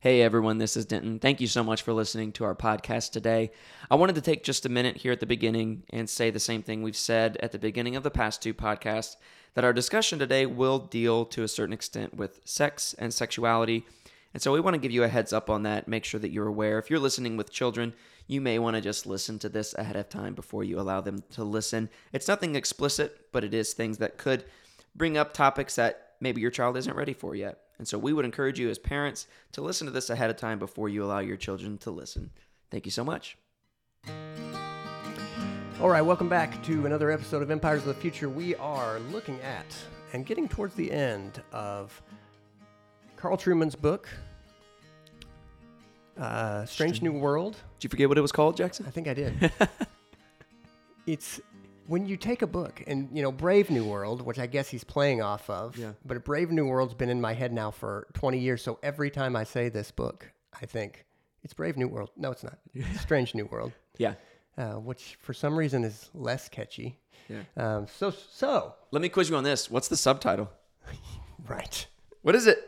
Hey everyone, this is Denton. Thank you so much for listening to our podcast today. I wanted to take just a minute here at the beginning and say the same thing we've said at the beginning of the past two podcasts that our discussion today will deal to a certain extent with sex and sexuality. And so we want to give you a heads up on that. Make sure that you're aware. If you're listening with children, you may want to just listen to this ahead of time before you allow them to listen. It's nothing explicit, but it is things that could bring up topics that maybe your child isn't ready for yet. And so we would encourage you as parents to listen to this ahead of time before you allow your children to listen. Thank you so much. All right, welcome back to another episode of Empires of the Future. We are looking at and getting towards the end of Carl Trueman's book, uh, Strange New World. Did you forget what it was called, Jackson? I think I did. it's when you take a book and you know Brave New World, which I guess he's playing off of. Yeah. But Brave New World's been in my head now for 20 years, so every time I say this book, I think it's Brave New World. No, it's not. Strange New World, Yeah. uh, which for some reason is less catchy. Yeah. Um, so so Let me quiz you on this. What's the subtitle? right. What is it?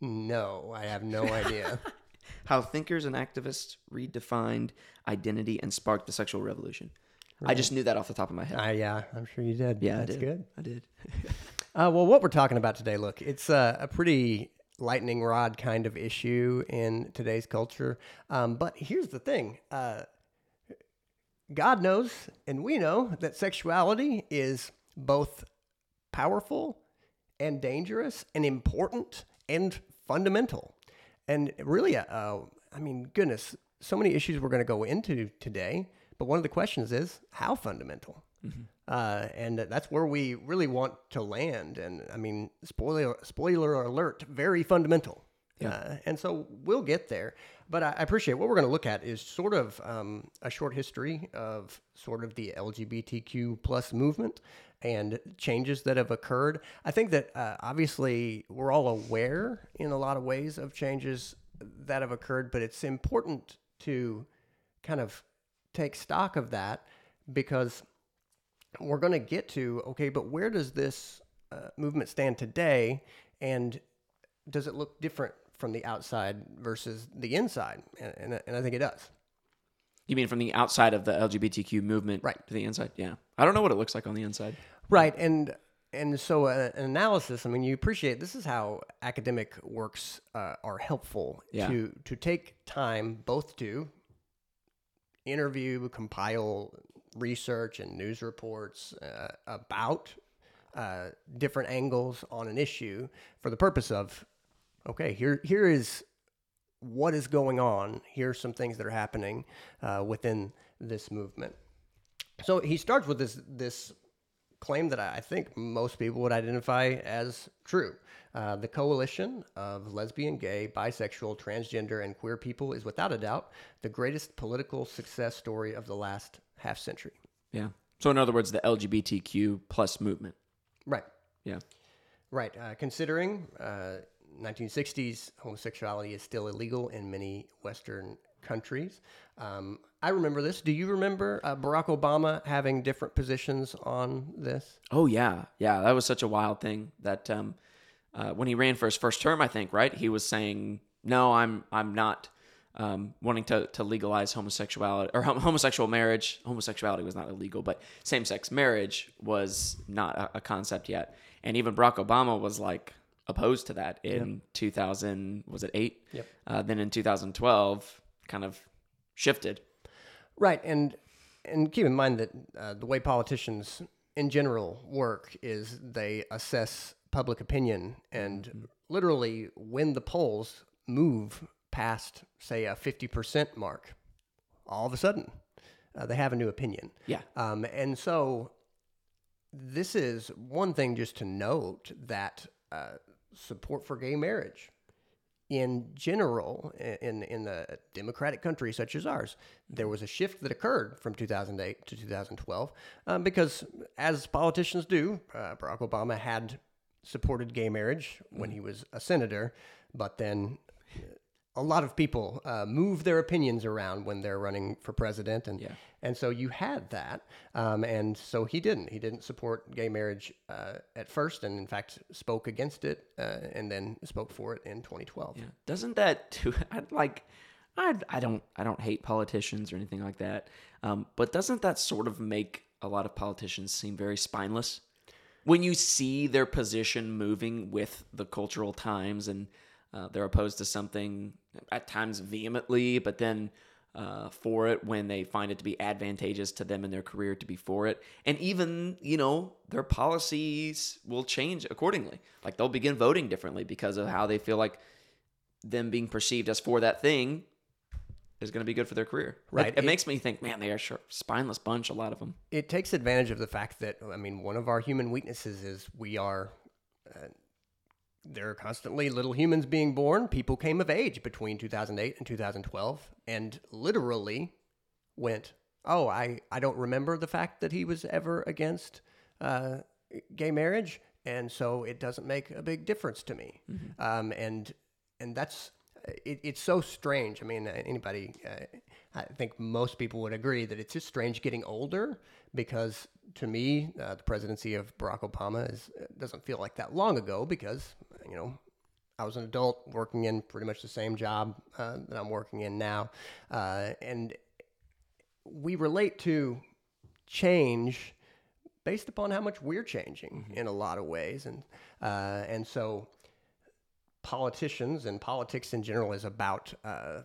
No, I have no idea. How thinkers and activists redefined identity and sparked the sexual revolution. I just knew that off the top of my head. uh, yeah, I'm sure you did. yeah, that's I did. good. I did. Uh, well, what we're talking about today, look, it's a, a pretty lightning rod kind of issue in today's culture. Um, but here's the thing uh, God knows, and we know, that sexuality is both powerful and dangerous and important and fundamental. And really, uh, uh, I mean, goodness, so many issues we're going to go into today. But one of the questions is how fundamental? Uh, and that's where we really want to land. And I mean, spoiler spoiler alert, very fundamental. Uh, and so we'll get there. But I, I appreciate what we're going to look at is sort of um, a short history of sort of the LGBTQ plus movement and changes that have occurred. I think that uh, obviously we're all aware in a lot of ways of changes that have occurred, but it's important to kind of take stock of that because we're going to get to okay, but where does this uh, movement stand today, and does it look different from the outside versus the inside? And, and, and I think it does. You mean from the outside of the LGBTQ movement Right. to the inside? Yeah. I don't know what it looks like on the inside. Right, and and so uh, an analysis. I mean, you appreciate this is how academic works uh, are helpful Yeah. to to take time both to interview, compile research and news reports uh, about uh, different angles on an issue for the purpose of okay, here here is what is going on. Here are some things that are happening uh, within this movement. So he starts with this this claim that I think most people would identify as true. Uh, the coalition of lesbian, gay, bisexual, transgender, and queer people is without a doubt the greatest political success story of the last half century. Yeah. So in other words, the LGBTQ plus movement. Right. Yeah. Right. Uh, considering uh, 1960s, homosexuality is still illegal in many Western countries. Um, I remember this. Do you remember uh, Barack Obama having different positions on this? Oh yeah, yeah. That was such a wild thing that um, uh, when he ran for his first term, I think right, he was saying, "No, I'm I'm not um, wanting to to legalize homosexuality or hom- homosexual marriage. Homosexuality was not illegal, but same sex marriage was not a, a concept yet." And even Barack Obama was like opposed to that in 2000 was it eight? Yep. Uh, then in 2012, kind of shifted. Right, and and keep in mind that uh, the way politicians in general work is they assess public opinion, and literally when the polls move past, say, a fifty percent mark, all of a sudden uh, they have a new opinion. Yeah. Um, and so this is one thing just to note that uh, support for gay marriage in general in in a democratic country such as ours. There was a shift that occurred from 2008 to 2012 um, because as politicians do uh, barack obama had supported gay marriage when he was a senator but then a lot of people uh, move their opinions around when they're running for president, and Yeah. and so you had that, um, and so he didn't. He didn't support gay marriage uh, at first, and in fact spoke against it, uh, and then spoke for it in 2012. Yeah. Doesn't that too? I'd like, I, I don't I don't hate politicians or anything like that. Um, but doesn't that sort of make a lot of politicians seem very spineless? When you see their position moving with the cultural times and uh, they're opposed to something at times vehemently, but then uh, for it when they find it to be advantageous to them in their career to be for it. And even, you know, their policies will change accordingly. Like they'll begin voting differently because of how they feel like them being perceived as for that thing is going to be good for their career. Right. It, it It- makes me think, man, they are sure, spineless bunch, a lot of them. it takes advantage of the fact that I mean, one of our human weaknesses is we are. Uh, there are constantly little humans being born. People came of age between 2008 and 2012, and literally went, "Oh, I I don't remember the fact that he was ever against uh, gay marriage, and so it doesn't make a big difference to me." Um, and and that's it, it's so strange. I mean, anybody, uh, I think most people would agree that it's just strange getting older because to me, uh, the presidency of Barack Obama is uh, doesn't feel like that long ago because you know I was an adult working in pretty much the same job uh, that I'm working in now, uh, and we relate to change based upon how much we're changing in a lot of ways, and uh, and so politicians and politics in general is about. Uh,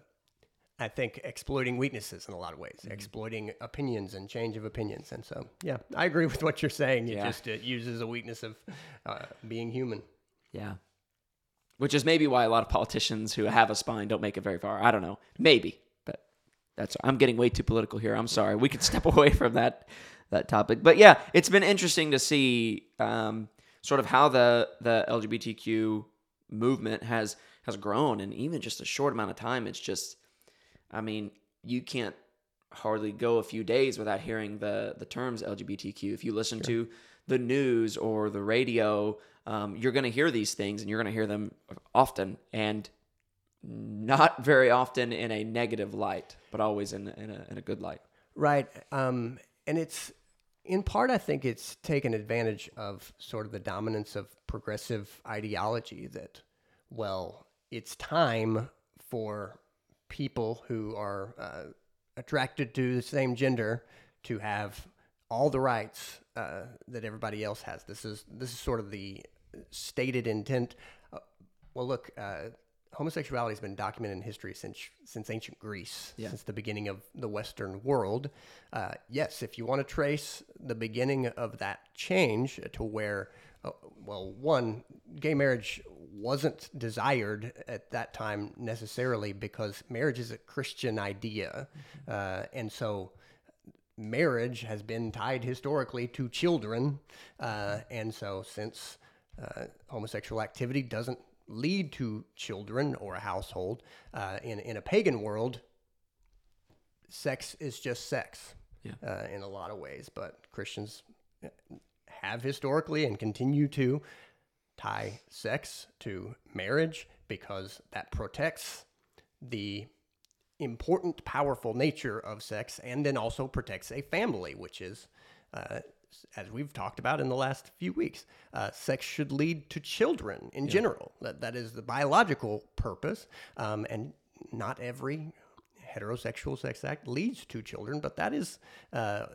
I think exploiting weaknesses in a lot of ways, exploiting opinions and change of opinions, and so yeah, I agree with what you're saying. It Yeah. just it uses a weakness of uh, being human. Yeah. Which is maybe why a lot of politicians who have a spine don't make it very far. I don't know. Maybe. But that's I'm getting way too political here. I'm sorry. We could step away from that that topic. But yeah, it's been interesting to see um, sort of how the the LGBTQ movement has has grown and even just a short amount of time. It's just I mean, you can't hardly go a few days without hearing the the terms LGBTQ. If you listen to the news or the radio, um, you're going to hear these things, and you're going to hear them often, and not very often in a negative light, but always in in a, in a good light. Right. Um, and it's in part, I think it's taken advantage of sort of the dominance of progressive ideology that, well, it's time for people who are uh, attracted to the same gender to have all the rights uh, that everybody else has. This is this is sort of the stated intent. Uh, well, look, uh, homosexuality has been documented in history since since ancient Greece, since the beginning of the Western world. Uh, yes, if you want to trace the beginning of that change to where, uh, well, one, gay marriage wasn't desired at that time necessarily because marriage is a Christian idea, uh, and so marriage has been tied historically to children, uh, and so since uh, homosexual activity doesn't lead to children or a household uh, in in a pagan world, sex is just sex Yeah. uh, in a lot of ways. But Christians have historically and continue to tie sex to marriage because that protects the important, powerful nature of sex and then also protects a family, which is, uh, as we've talked about in the last few weeks, uh, sex should lead to children in general. That, that is the biological purpose. Um, and not every heterosexual sex act leads to children, but that is uh,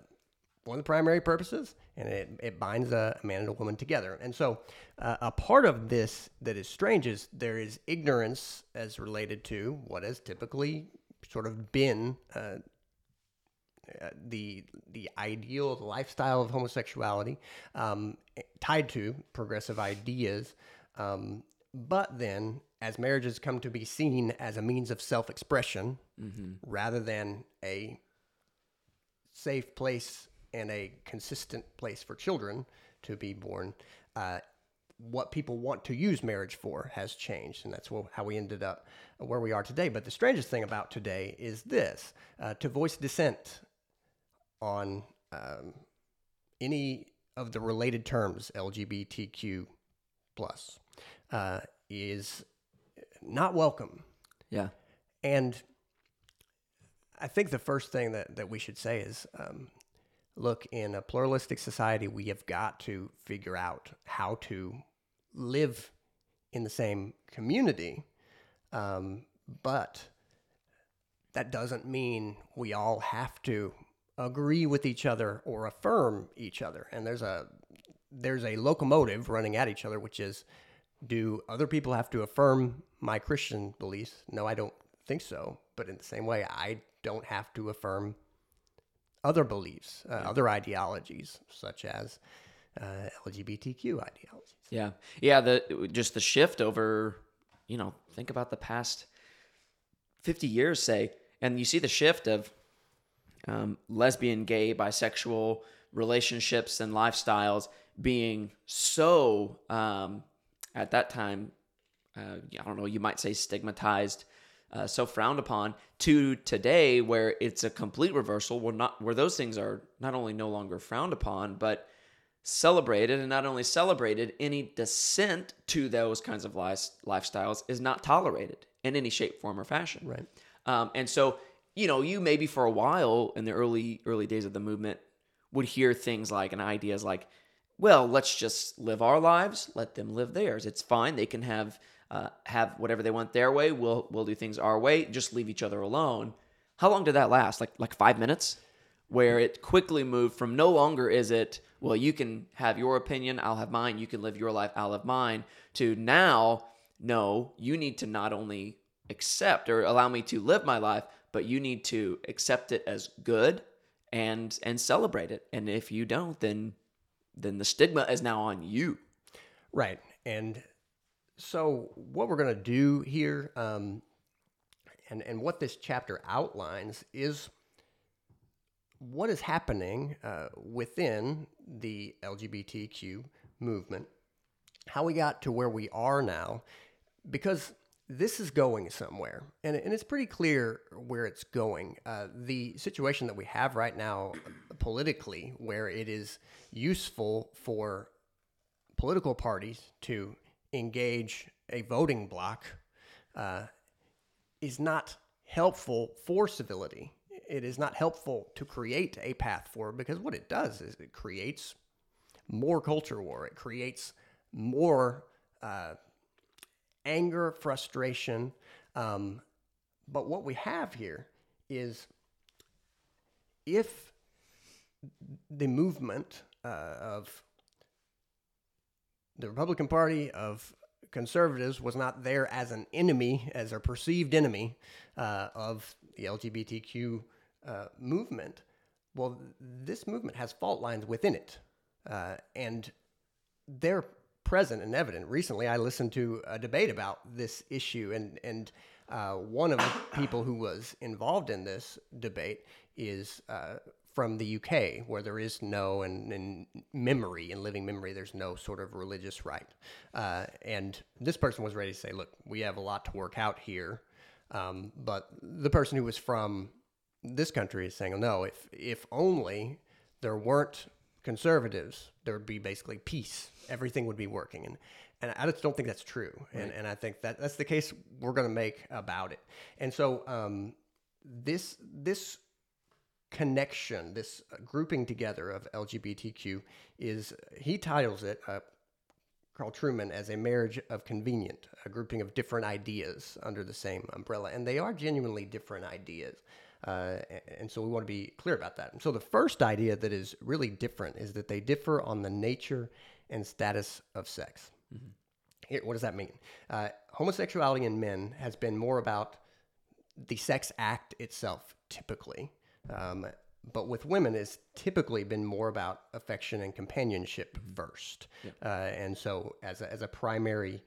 one of the primary purposes, and it, it binds a, man and a woman together. And so, uh, a part of this that is strange is there is ignorance as related to what has typically sort of been uh, uh, the the ideal, the lifestyle of homosexuality, um, tied to progressive ideas. Um, but then, as marriages come to be seen as a means of self-expression rather than a safe place and a consistent place for children to be born, uh, what people want to use marriage for has changed, and that's how we ended up where we are today. But the strangest thing about today is this: uh, to voice dissent on um, any of the related terms LGBTQ plus uh, is not welcome. Yeah. And I think the first thing that, that we should say is um, look, in a pluralistic society, we have got to figure out how to live in the same community. Um, but that doesn't mean we all have to agree with each other or affirm each other. And there's a there's a locomotive running at each other, which is do other people have to affirm my Christian beliefs? No, I don't think so. But in the same way, I don't have to affirm other beliefs, uh, other ideologies, such as uh, LGBTQ ideologies. Yeah, yeah. The just the shift over, you know, think about the past fifty years, say, and you see the shift of um, lesbian, gay, bisexual relationships and lifestyles being so um, at that time, uh, I don't know, you might say stigmatized, uh, so frowned upon, to today where it's a complete reversal. Where not where those things are not only no longer frowned upon, but celebrated, and not only celebrated, any dissent to those kinds of lifestyles is not tolerated in any shape, form, or fashion. Right. Um, and so, you know, you maybe for a while in the early early days of the movement would hear things like and ideas like, well, let's just live our lives, let them live theirs. It's fine. They can have uh, have whatever they want their way. We'll we'll do things our way. Just leave each other alone. How long did that last? Like like five minutes, where it quickly moved from no longer is it well you can have your opinion, I'll have mine. You can live your life, I'll have mine. To now, no, you need to not only accept or allow me to live my life, but you need to accept it as good and and celebrate it. And if you don't, then then the stigma is now on you. Right. And so, what we're going to do here, um, and, and what this chapter outlines, is what is happening uh, within the LGBTQ movement, how we got to where we are now, because this is going somewhere, and, and it's pretty clear where it's going. Uh, the situation that we have right now, politically, where it is useful for political parties to engage a voting bloc, uh, is not helpful for civility. It is not helpful to create a path forward because what it does is it creates more culture war. It creates more uh, anger, frustration. Um, but what we have here is if the movement uh, of the Republican Party, of conservatives, was not there as an enemy, as a perceived enemy uh, of the LGBTQ uh, movement, well, this movement has fault lines within it. Uh, and they're present and evident. Recently, I listened to a debate about this issue, and and uh, one of the people who was involved in this debate is uh, from the UK, where there is no and in memory in living memory, there's no sort of religious right. Uh, and this person was ready to say, "Look, we have a lot to work out here." Um, but the person who was from this country is saying, "No, if if only there weren't conservatives, there would be basically peace. Everything would be working. And and I just don't think that's true. Right. And and I think that that's the case we're going to make about it. And so um, this this connection, this grouping together of LGBTQ is he titles it. Uh, Carl Trueman as a marriage of convenient, a grouping of different ideas under the same umbrella. And they are genuinely different ideas. Uh, and so we want to be clear about that. And so the first idea that is really different is that they differ on the nature and status of sex. Mm-hmm. Here, what does that mean? Uh, homosexuality in men has been more about the sex act itself, typically. Um, but with women, it's typically been more about affection and companionship mm-hmm. first. Uh, and so, as a, as a primary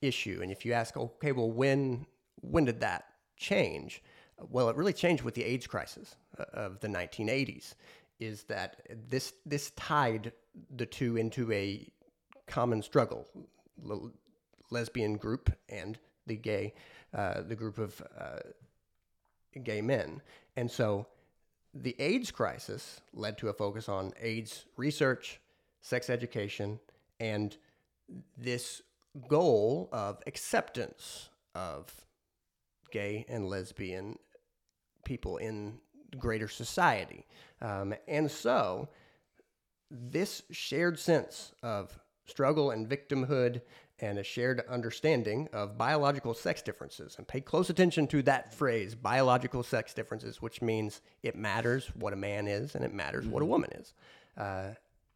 issue, and if you ask, okay, well, when when did that change? Well, it really changed with the AIDS crisis uh, of the 1980s. Is that this this tied the two into a common struggle, the lesbian group and the gay, uh, the group of uh, gay men, and so the AIDS crisis led to a focus on AIDS research, sex education, and this goal of acceptance of gay and lesbian people in greater society. Um, and so, this shared sense of struggle and victimhood and a shared understanding of biological sex differences. And pay close attention to that phrase, biological sex differences, which means it matters what a man is and it matters what a woman is. Uh,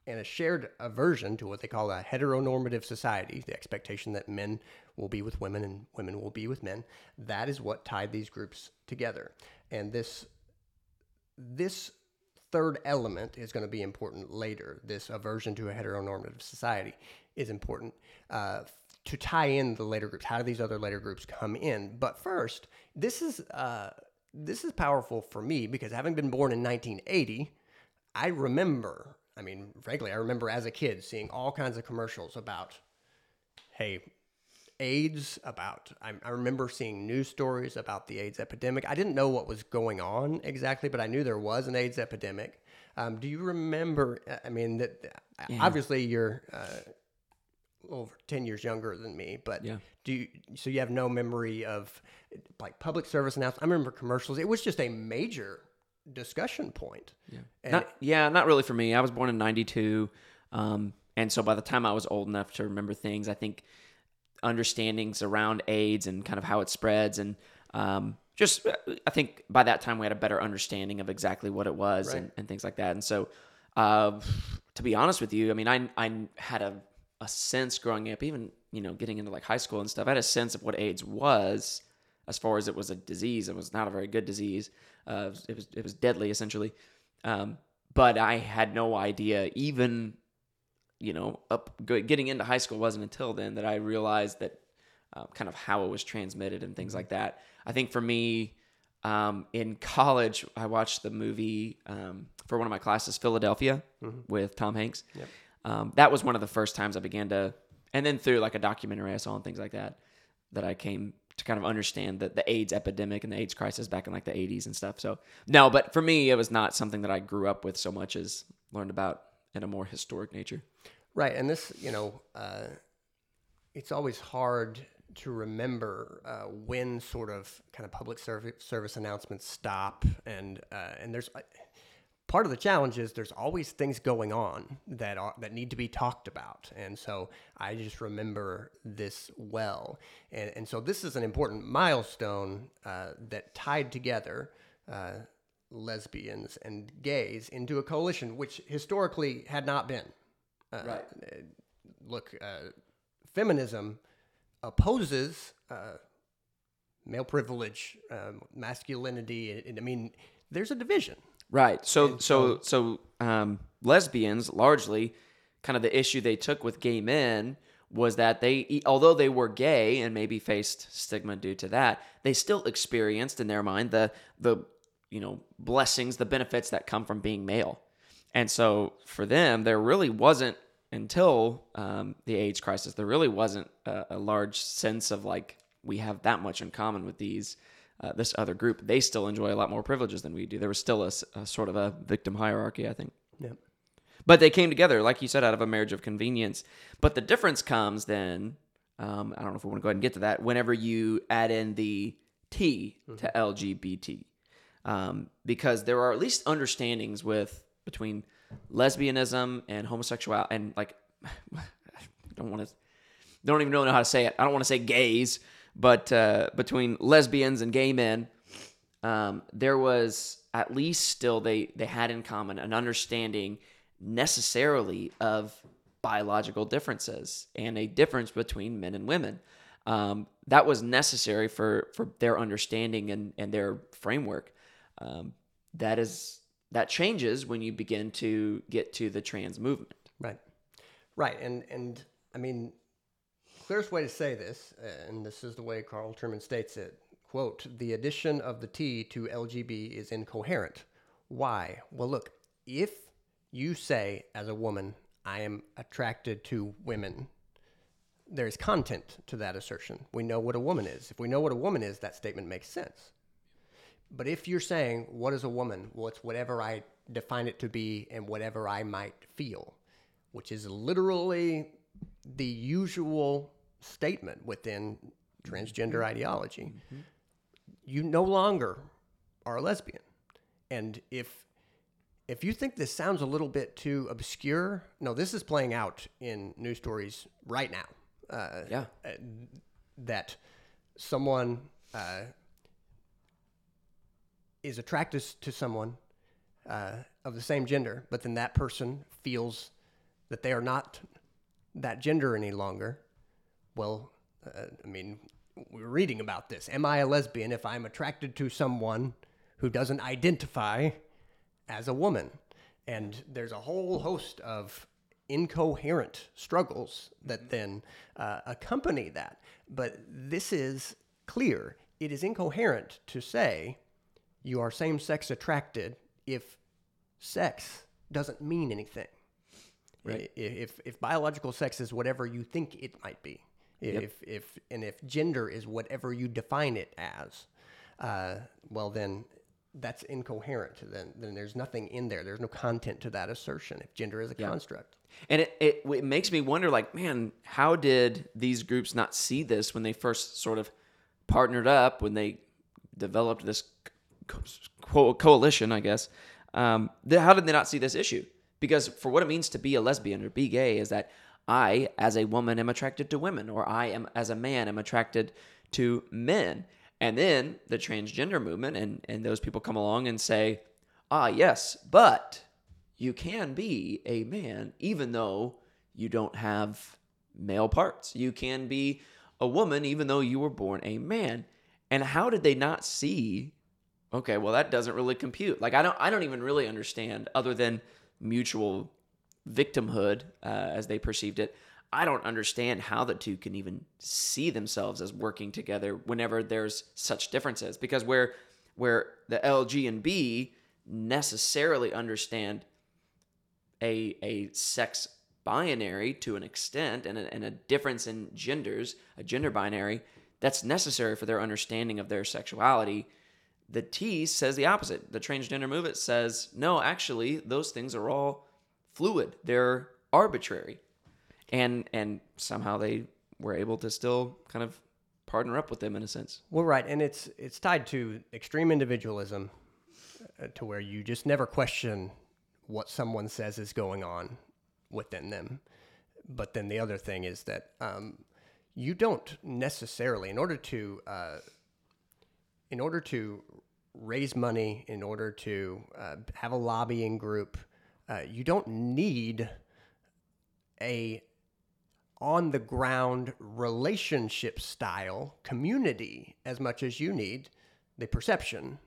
and a shared aversion to what they call a heteronormative society, the expectation that men will be with women and women will be with men. That is what tied these groups together. And this this third element is going to be important later. This aversion to a heteronormative society is important uh, to tie in the later groups. How do these other later groups come in? But first, this is uh, this is powerful for me because having been born in 1980, I remember. I mean, frankly, I remember as a kid seeing all kinds of commercials about, hey, AIDS, about, I, I, remember seeing news stories about the AIDS epidemic. I didn't know what was going on exactly, but I knew there was an AIDS epidemic. Um, do you remember? I mean, that yeah. obviously you're uh, over 10 years younger than me, but yeah. do you, so you have no memory of like public service announcements? I remember commercials. It was just a major discussion point. Yeah. Not, yeah, not really for me. I was born in 92. Um, and so by the time I was old enough to remember things, I think understandings around AIDS and kind of how it spreads and um, just I think by that time we had a better understanding of exactly what it was right. and, and, things like that. And so, uh, to be honest with you, I mean, I I had a a sense growing up, even you know, getting into like high school and stuff. I had a sense of what AIDS was, as far as it was a disease. It was not a very good disease. Uh, it was it was deadly essentially. Um, but I had no idea, even you know, up getting into high school wasn't until then that I realized that uh, kind of how it was transmitted and things mm-hmm. like that. I think for me, um, in college, I watched the movie um, for one of my classes, Philadelphia, mm-hmm. with Tom Hanks. Yep. Um, that was one of the first times I began to, and then through like a documentary I saw and things like that, that I came to kind of understand the, the AIDS epidemic and the AIDS crisis back in like the 80s and stuff. So, no, but for me, it was not something that I grew up with so much as learned about in a more historic nature. Right. And this, you know, uh, it's always hard to remember uh, when sort of kind of public service service announcements stop and uh, and there's part of the challenge is there's always things going on that are that need to be talked about and so i just remember this well and and so this is an important milestone uh, that tied together uh, lesbians and gays into a coalition which historically had not been uh, right look feminism opposes uh, male privilege, um, masculinity. I mean, there's a division. Right. So, so, so, um, lesbians largely, kind of the issue they took with gay men was that they, although they were gay and maybe faced stigma due to that, they still experienced in their mind the the you know blessings, the benefits that come from being male. And so for them, there really wasn't until um, the AIDS crisis, there really wasn't a, a, large sense of like we have that much in common with these uh, this other group. They still enjoy a lot more privileges than we do. There was still a, a sort of a victim hierarchy, I think. Yeah. But they came together, like you said, out of a marriage of convenience. But the difference comes then. Um, I don't know if we want to go ahead and get to that. Whenever you add in the T mm-hmm. to LGBT, um, because there are at least understandings with between lesbianism and homosexuality and like I don't want to don't even really know how to say it. I don't want to say gays, but uh, between lesbians and gay men, um, there was at least still they they had in common an understanding necessarily of biological differences and a difference between men and women. Um, that was necessary for for their understanding and and their framework. Um, that is that changes when you begin to get to the trans movement. Right. Right. And and I mean, clearest way to say this, and this is the way Carl Trueman states it, quote, the addition of the T to LGB is incoherent. Why? Well, look, if you say as a woman, I am attracted to women, there's content to that assertion. We know what a woman is. If we know what a woman is, that statement makes sense. But if you're saying, what is a woman? Well, it's whatever I define it to be and whatever I might feel, which is literally the usual statement within transgender mm-hmm. ideology. Mm-hmm. you no longer are a lesbian. And if if you think this sounds a little bit too obscure, no, this is playing out in news stories right now. Uh, Yeah. uh, that someone uh, is attracted to someone uh, of the same gender, but then that person feels that they are not that gender any longer. Well, uh, I mean, we're reading about this. Am I a lesbian if I'm attracted to someone who doesn't identify as a woman? And there's a whole host of incoherent struggles that then uh, accompany that. But this is clear. It is incoherent to say you are same sex attracted if sex doesn't mean anything. Right. If, if biological sex is whatever you think it might be, if, if and if gender is whatever you define it as, uh, well then that's incoherent. Then then there's nothing in there. There's no content to that assertion. If gender is a construct, And it, it, it makes me wonder, like, man, how did these groups not see this when they first sort of partnered up, when they developed this co- coalition, I guess? Um, how did they not see this issue? Because for what it means to be a lesbian or be gay is that I, as a woman, am attracted to women, or I am, as a man, am attracted to men. And then the transgender movement and, and those people come along and say, ah, yes, but you can be a man even though you don't have male parts. You can be a woman even though you were born a man. And how did they not see okay, well that doesn't really compute. Like I don't I don't even really understand other than mutual victimhood uh, as they perceived it. I don't understand how the two can even see themselves as working together whenever there's such differences because where where the L, G, and B necessarily understand a a sex binary to an extent and a, and a difference in genders, a gender binary that's necessary for their understanding of their sexuality. The T says the opposite. The transgender movement says no, actually, those things are all fluid. They're arbitrary, and and somehow they were able to still kind of partner up with them in a sense. well, right, and it's it's tied to extreme individualism, uh, to where you just never question what someone says is going on within them. But then the other thing is that um, you don't necessarily, in order to uh, in order to raise money, in order to uh, have a lobbying group, uh, you don't need a on the ground relationship style community as much as you need the perception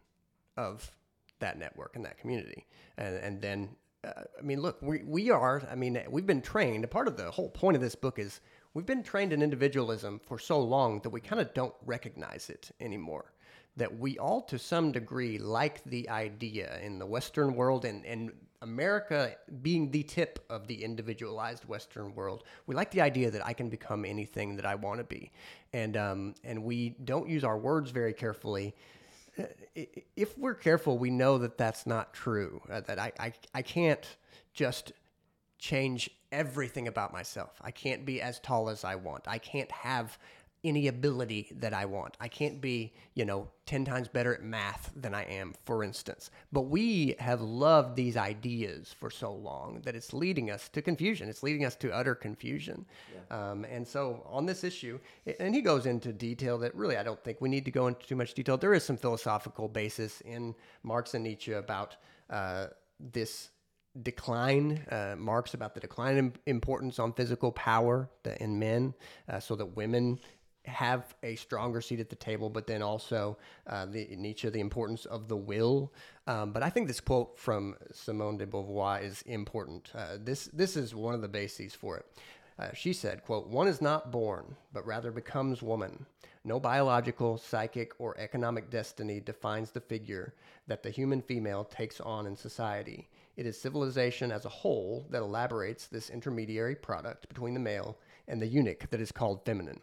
of that network and that community. And, and then, uh, I mean, look, we, we are, I mean, we've been trained. A part of the whole point of this book is we've been trained in individualism for so long that we kind of don't recognize it anymore. That we all, to some degree, like the idea in the Western world and, and America being the tip of the individualized Western world, we like the idea that I can become anything that I want to be, and um, and we don't use our words very carefully. If we're careful, we know that that's not true. Uh, that I, I I can't just change everything about myself. I can't be as tall as I want. I can't have any ability that I want. I can't be, you know, 10 times better at math than I am, for instance. But we have loved these ideas for so long that it's leading us to confusion. It's leading us to utter confusion. Um, and so on this issue, and he goes into detail that really I don't think we need to go into too much detail. There is some philosophical basis in Marx and Nietzsche about uh, this decline. Uh, Marx about the decline in importance on physical power in men, uh, so that women have a stronger seat at the table. But then also uh, the Nietzsche, the importance of the will. Um, but I think this quote from Simone de Beauvoir is important. Uh, this this is one of the bases for it. Uh, she said, quote, one is not born, but rather becomes woman. No biological, psychic, or economic destiny defines the figure that the human female takes on in society. It is civilization as a whole that elaborates this intermediary product between the male and the eunuch that is called feminine.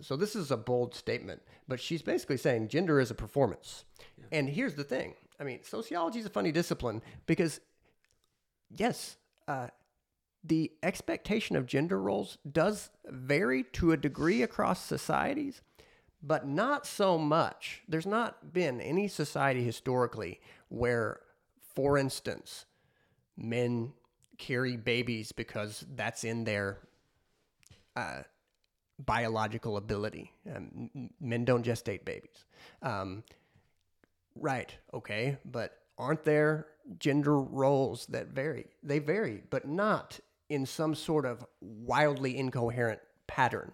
So this is a bold statement, but she's basically saying gender is a performance. And here's the thing. I mean, sociology is a funny discipline because yes, uh, the expectation of gender roles does vary to a degree across societies, but not so much. There's not been any society historically where, for instance, men carry babies because that's in their uh, biological ability. Um, men don't gestate babies. Um, right, okay, but aren't there gender roles that vary? They vary, but not in some sort of wildly incoherent pattern.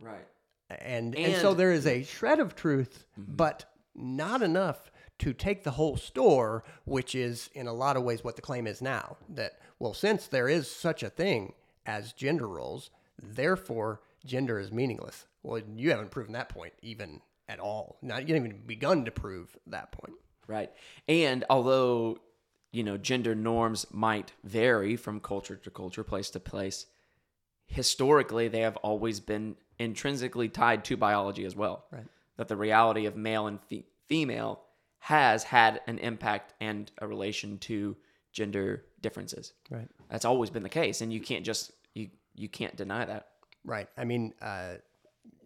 Right. And, and, so there is a shred of truth, but not enough to take the whole store, which is in a lot of ways what the claim is now. That, well, since there is such a thing as gender roles, therefore gender is meaningless. Well, you haven't proven that point even at all. Not you haven't even begun to prove that point. Right. And although, you know, gender norms might vary from culture to culture, place to place, historically they have always been intrinsically tied to biology as well. Right. That the reality of male and fe- female has had an impact and a relation to gender differences. Right. That's always been the case and you can't just you you can't deny that. Right. I mean, uh,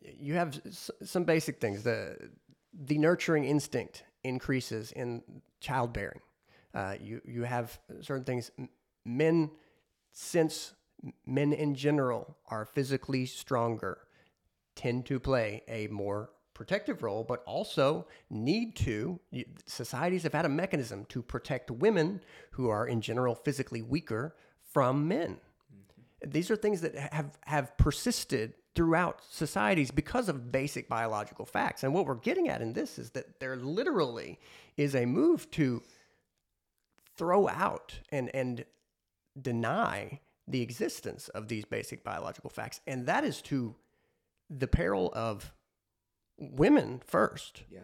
you have s- some basic things. The the nurturing instinct increases in childbearing. Uh, you you have certain things. Men, since men in general are physically stronger, tend to play a more protective role, but also need to. Societies have had a mechanism to protect women who are in general physically weaker from men. These are things that have have persisted throughout societies because of basic biological facts. And what we're getting at in this is that there literally is a move to throw out and and deny the existence of these basic biological facts. And that is to the peril of women first, Yeah.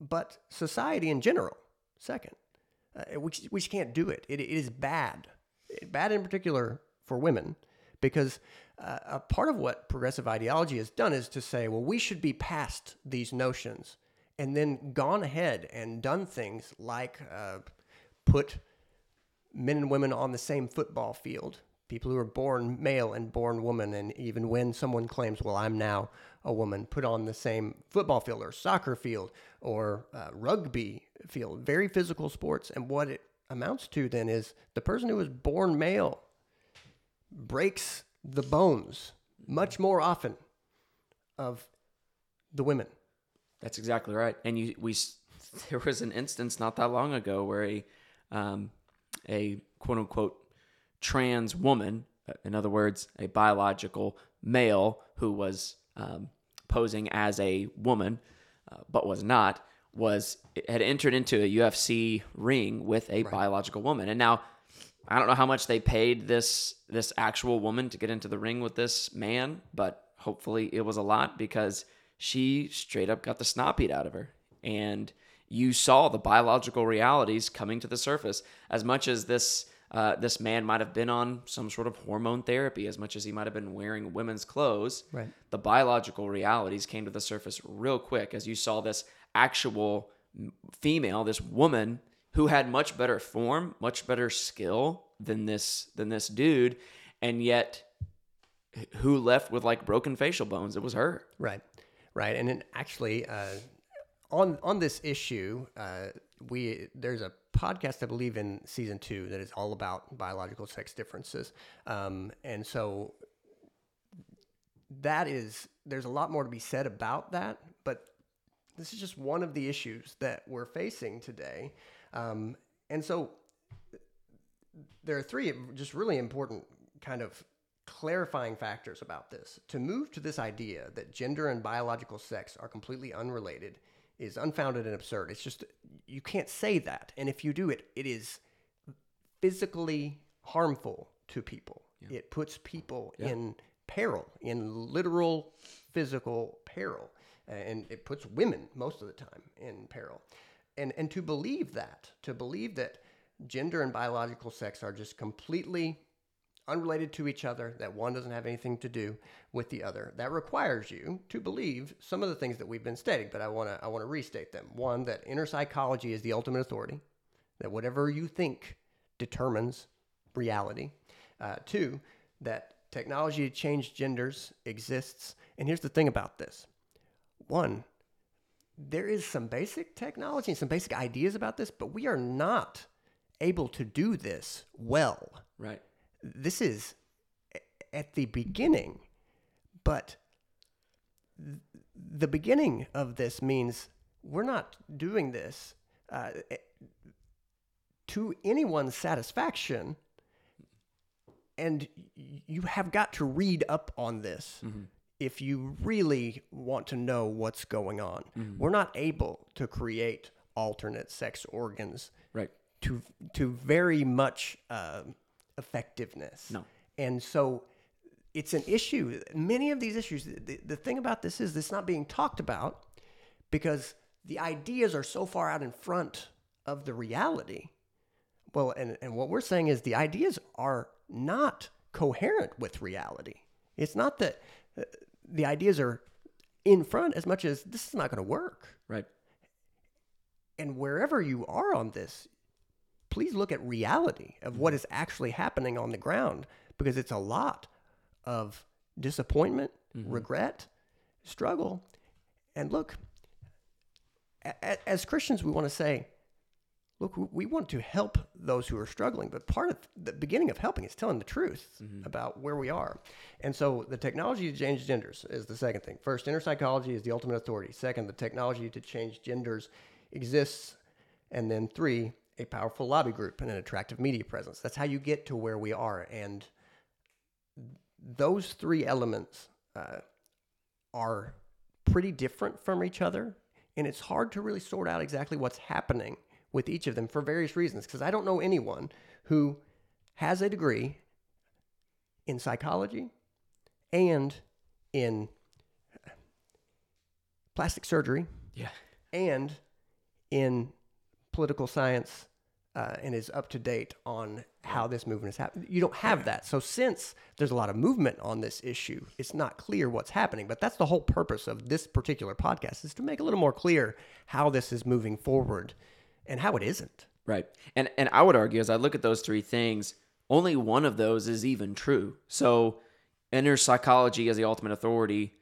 but society in general second. Uh, we, we just can't do it. it. It is bad. Bad in particular for women because uh, a part of what progressive ideology has done is to say, well, we should be past these notions and then gone ahead and done things like uh, put men and women on the same football field. People who are born male and born woman, and even when someone claims, "Well, I'm now a woman," put on the same football field or soccer field or uh, rugby field. Very physical sports, and what it amounts to then is the person who was born male breaks the bones much more often of the women. That's exactly right. And you, we, there was an instance not that long ago where a, um, a quote unquote trans woman, uh, in other words, a biological male who was um, posing as a woman, uh, but was not, was had entered into a UFC ring with a biological woman, and now. I don't know how much they paid this this actual woman to get into the ring with this man, but hopefully it was a lot because she straight up got the snot beat out of her. And you saw the biological realities coming to the surface. As much as this uh, this man might have been on some sort of hormone therapy, as much as he might have been wearing women's clothes, Right. the biological realities came to the surface real quick as you saw this actual female, this woman who had much better form, much better skill than this than this dude, and yet who left with like broken facial bones? It was her. Right, right, and then actually, uh, on on this issue, uh, we there's a podcast I believe in season two that is all about biological sex differences, um, and so that is there's a lot more to be said about that, but this is just one of the issues that we're facing today, um, and so there are three just really important kind of clarifying factors about this. To move to this idea that gender and biological sex are completely unrelated is unfounded and absurd. It's just you can't say that, and if you do it, it is physically harmful to people. It puts people in peril, in literal physical peril, and it puts women most of the time in peril. And and to believe that, to believe that gender and biological sex are just completely unrelated to each other, that one doesn't have anything to do with the other. That requires you to believe some of the things that we've been stating, but I want to I want to restate them. One, that inner psychology is the ultimate authority, that whatever you think determines reality. Uh, two, that technology to change genders exists. And here's the thing about this one, there is some basic technology and some basic ideas about this, but we are not able to do this well. Right. This is at the beginning, but th- the beginning of this means we're not doing this uh, eh, to anyone's satisfaction. And you have got to read up on this if you really want to know what's going on. We're not able to create alternate sex organs Right. to to very much uh, effectiveness. No. and so it's an issue. Many of these issues. The, the thing about this is this not being talked about because the ideas are so far out in front of the reality. Well, and, and what we're saying is the ideas are not coherent with reality. It's not that uh, the ideas are in front as much as this is not going to work. Right. And wherever you are on this, please look at reality of what is actually happening on the ground because it's a lot of disappointment, mm-hmm. regret, struggle. And look, as Christians, we want to say, look, we want to help those who are struggling, but part of the beginning of helping is telling the truth about where we are. And so the technology to change genders is the second thing. First, inner psychology is the ultimate authority. Second, the technology to change genders exists. And then three, a powerful lobby group and an attractive media presence. That's how you get to where we are. And those three elements uh, are pretty different from each other. And it's hard to really sort out exactly what's happening with each of them for various reasons. Because I don't know anyone who has a degree in psychology and in plastic surgery Yeah. and in political science uh, and is up to date on how this movement is happening. You don't have that. So, since there's a lot of movement on this issue, it's not clear what's happening. But that's the whole purpose of this particular podcast is to make a little more clear how this is moving forward and how it isn't. Right. And and I would argue as I look at those three things, only one of those is even true. So inner psychology as the ultimate authority,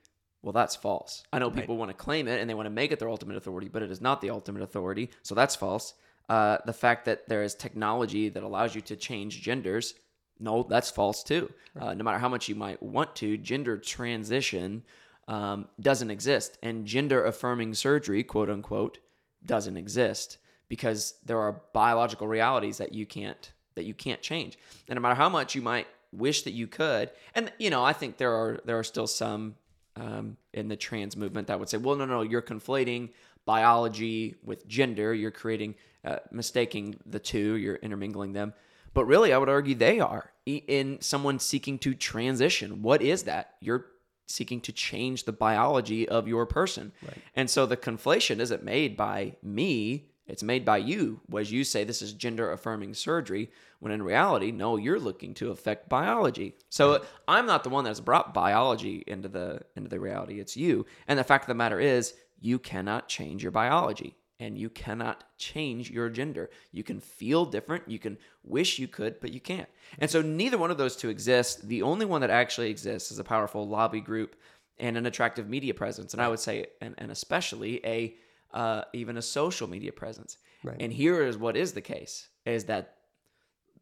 well, that's false. I know people want to claim it and they want to make it their ultimate authority, but it is not the ultimate authority. So that's false. Uh, the fact that there is technology that allows you to change genders, no, that's false too. Uh, no matter how much you might want to, gender transition um, doesn't exist. And gender affirming surgery, quote unquote, doesn't exist because there are biological realities that you can't that you can't change. And no matter how much you might wish that you could, and you know, I think there are there are still some um, in the trans movement that would say, well, no, no, you're conflating biology with gender. You're creating uh, mistaking the two. You're intermingling them. But really, I would argue they are in someone seeking to transition. What is that? You're seeking to change the biology of your person. And so the conflation isn't made by me, it's made by you. As you say, this is gender affirming surgery, when in reality, no, you're looking to affect biology. So I'm not the one that's brought biology into the into the reality. It's you. And the fact of the matter is, you cannot change your biology and you cannot change your gender. You can feel different, you can wish you could, but you can't. And so neither one of those two exist. The only one that actually exists is a powerful lobby group and an attractive media presence. And I would say, and, and especially a uh, even a social media presence. Right. And here is what is the case: is that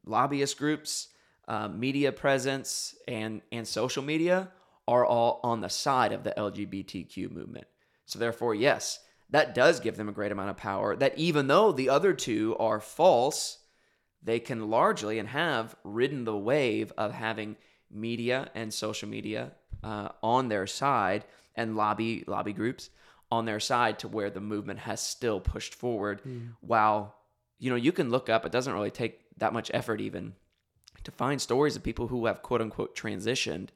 lobbyist groups, uh, media presence, and and social media are all on the side of the LGBTQ movement. So therefore, yes, that does give them a great amount of power. That even though the other two are false, they can largely and have ridden the wave of having media and social media uh, on their side and lobby lobby groups on their side to where the movement has still pushed forward hmm. while you know you can look up it doesn't really take that much effort even to find stories of people who have quote unquote transitioned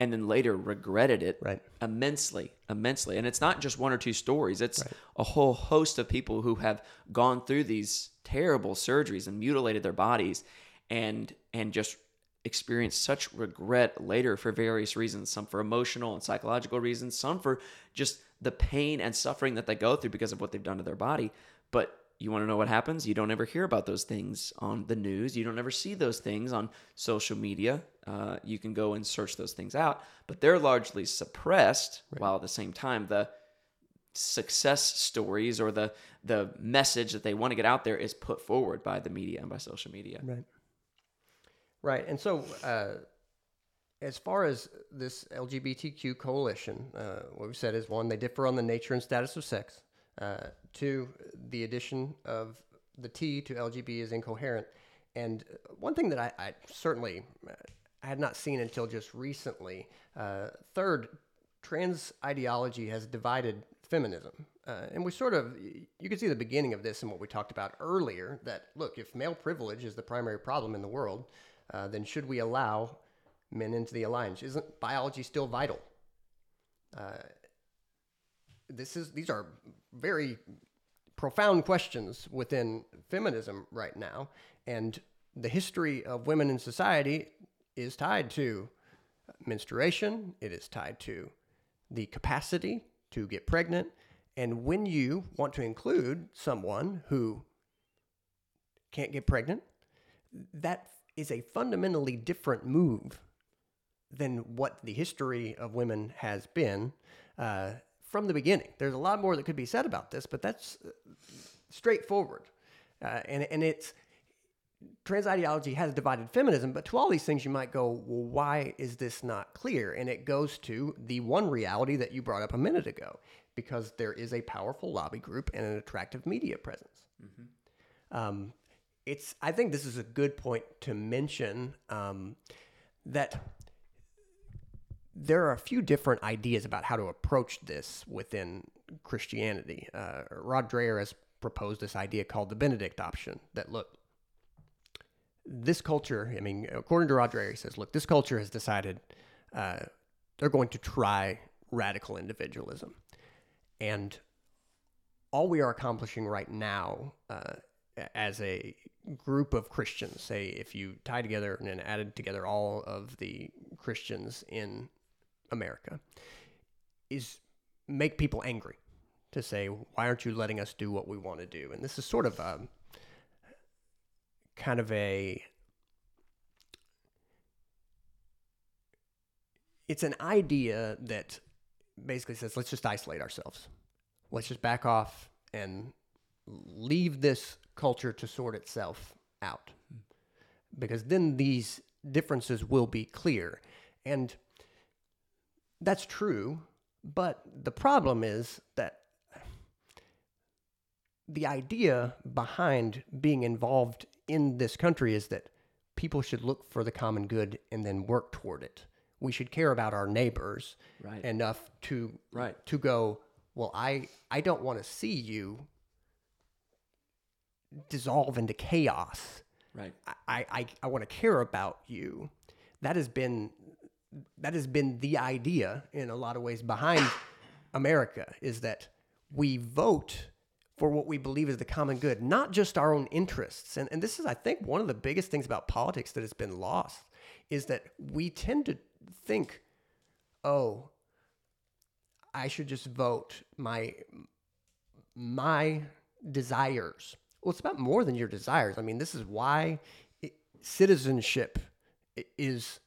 and then later regretted it Right. immensely immensely. And it's not just one or two stories. It's a whole host of people who have gone through these terrible surgeries and mutilated their bodies and and just experienced such regret later for various reasons some for emotional and psychological reasons some for just the pain and suffering that they go through because of what they've done to their body but you want to know what happens? You don't ever hear about those things on the news. You don't ever see those things on social media. Uh, you can go and search those things out, but they're largely suppressed. While at the same time, the success stories or the the message that they want to get out there is put forward by the media and by social media. Right. Right. And so, uh, as far as this LGBTQ coalition, uh, what we said is one, they differ on the nature and status of sex. Uh, two, the addition of the T to LGB is incoherent. And one thing that I, I certainly uh, had not seen until just recently. Uh, third, trans ideology has divided feminism. Uh, and we sort of, you can see the beginning of this in what we talked about earlier that, look, if male privilege is the primary problem in the world, uh, then should we allow men into the alliance? Isn't biology still vital? Uh, this is these are very profound questions within feminism right now, and the history of women in society is tied to menstruation. It is tied to the capacity to get pregnant, and when you want to include someone who can't get pregnant, that is a fundamentally different move than what the history of women has been uh, from the beginning. There's a lot more that could be said about this, but that's uh, straightforward. Uh, and, and it's trans ideology has divided feminism, but to all these things, you might go, well, why is this not clear? And it goes to the one reality that you brought up a minute ago, because there is a powerful lobby group and an attractive media presence. Mm-hmm. Um, it's I think this is a good point to mention um, that there are a few different ideas about how to approach this within Christianity. Uh, Rod Dreher has proposed this idea called the Benedict option. That look, this culture. I mean, according to Rod Dreher, he says, look, this culture has decided uh, they're going to try radical individualism, and all we are accomplishing right now uh, as a group of Christians, say if you tie together and then added together all of the Christians in America, is make people angry to say, why aren't you letting us do what we want to do? And this is sort of a kind of a it's an idea that basically says let's just isolate ourselves. Let's just back off and leave this culture to sort itself out. Hmm. Because then these differences will be clear. And that's true, but the problem is that the idea behind being involved in this country is that people should look for the common good and then work toward it. We should care about our neighbors Right. enough to Right. to go, well, I I don't want to see you dissolve into chaos. Right. I, I, I want to care about you. That has been that has been the idea in a lot of ways behind America is that we vote for what we believe is the common good, not just our own interests. And, and this is, I think, one of the biggest things about politics that has been lost is that we tend to think, oh, I should just vote my my desires. Well, it's about more than your desires. I mean, this is why it, citizenship is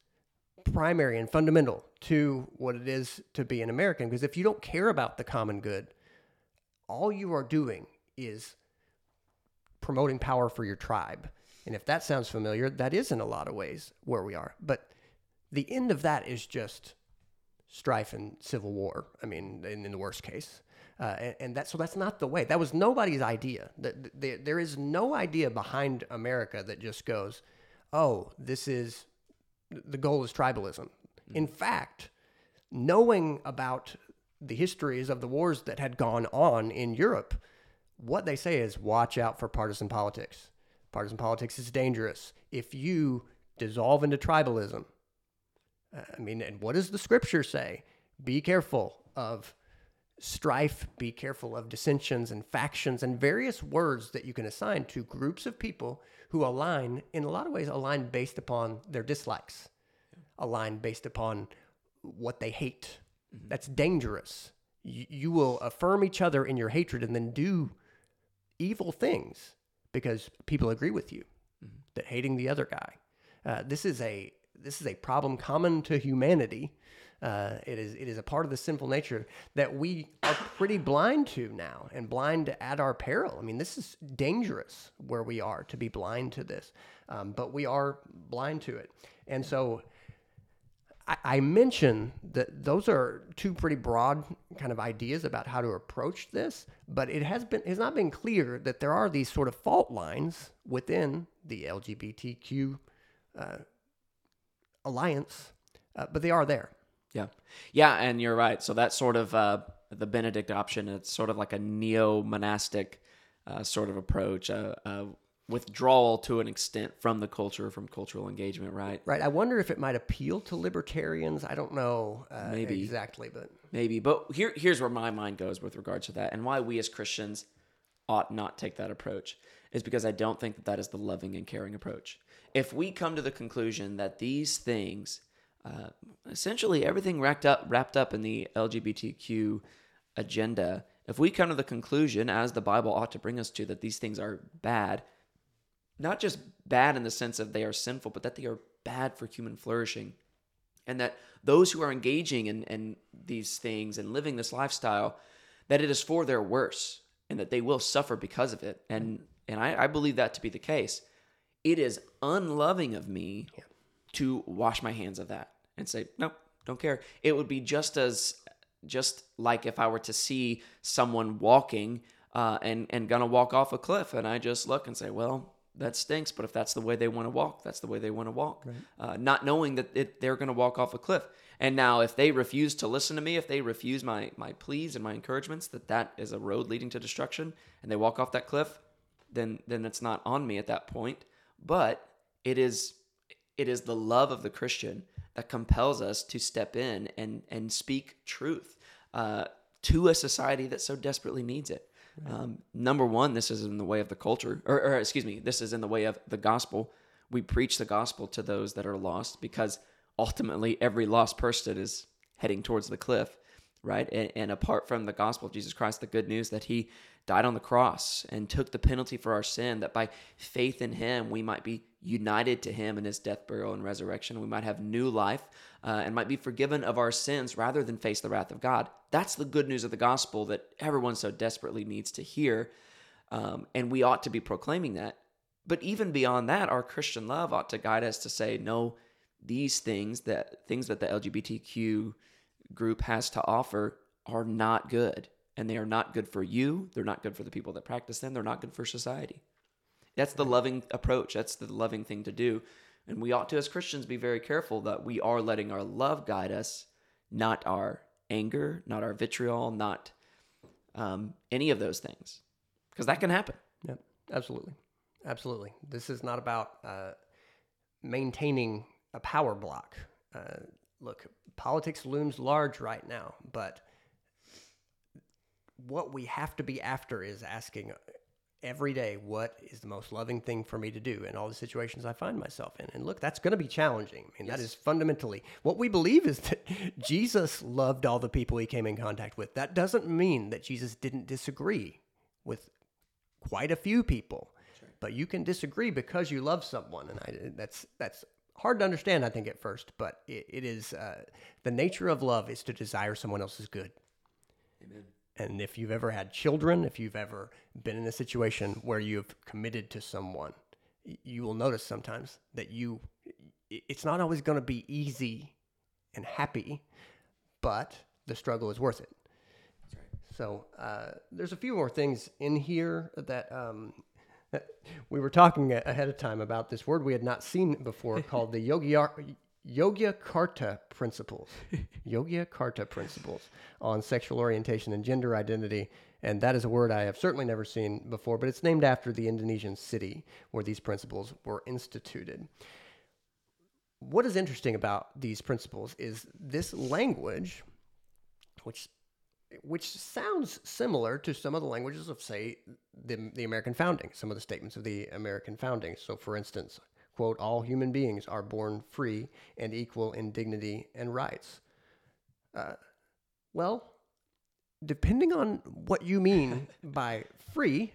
primary and fundamental to what it is to be an American. Because if you don't care about the common good, all you are doing is promoting power for your tribe. And if that sounds familiar, that is in a lot of ways where we are. But the end of that is just strife and civil war. I mean, in, in the worst case. Uh, and, and that so that's not the way. That was nobody's idea. That there, there is no idea behind America that just goes, "Oh, this is the goal is tribalism." In fact, knowing about the histories of the wars that had gone on in Europe, what they say is watch out for partisan politics. Partisan politics is dangerous. If you dissolve into tribalism, uh, I mean, and what does the scripture say? Be careful of strife, be careful of dissensions and factions and various words that you can assign to groups of people who align, in a lot of ways, align based upon their dislikes, align based upon what they hate. That's dangerous. You, you will affirm each other in your hatred and then do evil things because people agree with you that hating the other guy. Uh, this is a this is a problem common to humanity, Uh, it is it is a part of the sinful nature that we are pretty blind to now, and blind at our peril. I mean, this is dangerous where we are to be blind to this, um, but we are blind to it, and so. I, mention that those are two pretty broad kind of ideas about how to approach this, but it has been has not been clear that there are these sort of fault lines within the LGBTQ uh, alliance, uh, but they are there. Yeah, yeah, and you're right. So that's sort of uh, the Benedict option. It's sort of like a neo-monastic uh, sort of approach, a, a withdrawal to an extent from the culture, from cultural engagement. Right. Right. I wonder if it might appeal to libertarians. I don't know uh, Maybe. exactly, but Maybe, but here here's where my mind goes with regards to that, and why we as Christians ought not take that approach is because I don't think that that is the loving and caring approach. If we come to the conclusion that these things, uh, essentially everything wrapped up wrapped up in the LGBTQ agenda, if we come to the conclusion, as the Bible ought to bring us to, that these things are bad, not just bad in the sense of they are sinful, but that they are bad for human flourishing, and that those who are engaging in, in these things and living this lifestyle, that it is for their worse, and that they will suffer because of it. And and I, I believe that to be the case. It is unloving of me to wash my hands of that and say, nope, don't care. It would be just as just like if I were to see someone walking uh, and and gonna walk off a cliff, and I just look and say, well, that stinks. But if that's the way they want to walk, that's the way they want to walk, uh, not knowing that it, they're gonna walk off a cliff. And now, if they refuse to listen to me, if they refuse my my pleas and my encouragements that that is a road leading to destruction, and they walk off that cliff, then then it's not on me at that point. But it is it is the love of the Christian that compels us to step in and and speak truth uh, to a society that so desperately needs it. Um, number one, this is in the way of the culture, or, or excuse me, this is in the way of the gospel. We preach the gospel to those that are lost because ultimately every lost person is heading towards the cliff, right? And, and apart from the gospel of Jesus Christ, the good news that He died on the cross and took the penalty for our sin, that by faith in Him we might be united to Him in His death, burial, and resurrection. We might have new life uh, and might be forgiven of our sins rather than face the wrath of God. That's the good news of the gospel that everyone so desperately needs to hear. Um, and we ought to be proclaiming that. But even beyond that, our Christian love ought to guide us to say, no, these things that things that the LGBTQ group has to offer are not good. And they are not good for you. They're not good for the people that practice them. They're not good for society. That's the loving approach. That's the loving thing to do. And we ought to, as Christians, be very careful that we are letting our love guide us, not our anger, not our vitriol, not um, any of those things. Because that can happen. Yep, absolutely, absolutely. This is not about uh, maintaining a power block. Uh, look, politics looms large right now, but what we have to be after is asking every day what is the most loving thing for me to do in all the situations I find myself in. And look, that's going to be challenging. I mean, that is fundamentally what we believe is that Jesus loved all the people he came in contact with. That doesn't mean that Jesus didn't disagree with quite a few people. But you can disagree because you love someone, and I, that's that's hard to understand, I think, at first. But it, it is uh, the nature of love is to desire someone else's good. Amen. And if you've ever had children, if you've ever been in a situation where you've committed to someone, you will notice sometimes that you, it's not always going to be easy and happy, but the struggle is worth it. Right. So uh, there's a few more things in here that um, we were talking ahead of time about this word we had not seen before called the Yogyar- Yogyakarta principles. Yogyakarta principles on sexual orientation and gender identity. And that is a word I have certainly never seen before, but it's named after the Indonesian city where these principles were instituted. What is interesting about these principles is this language, which which sounds similar to some of the languages of, say, the, the American founding, some of the statements of the American founding. So, for instance, quote, all human beings are born free and equal in dignity and rights. Uh, well, depending on what you mean by free,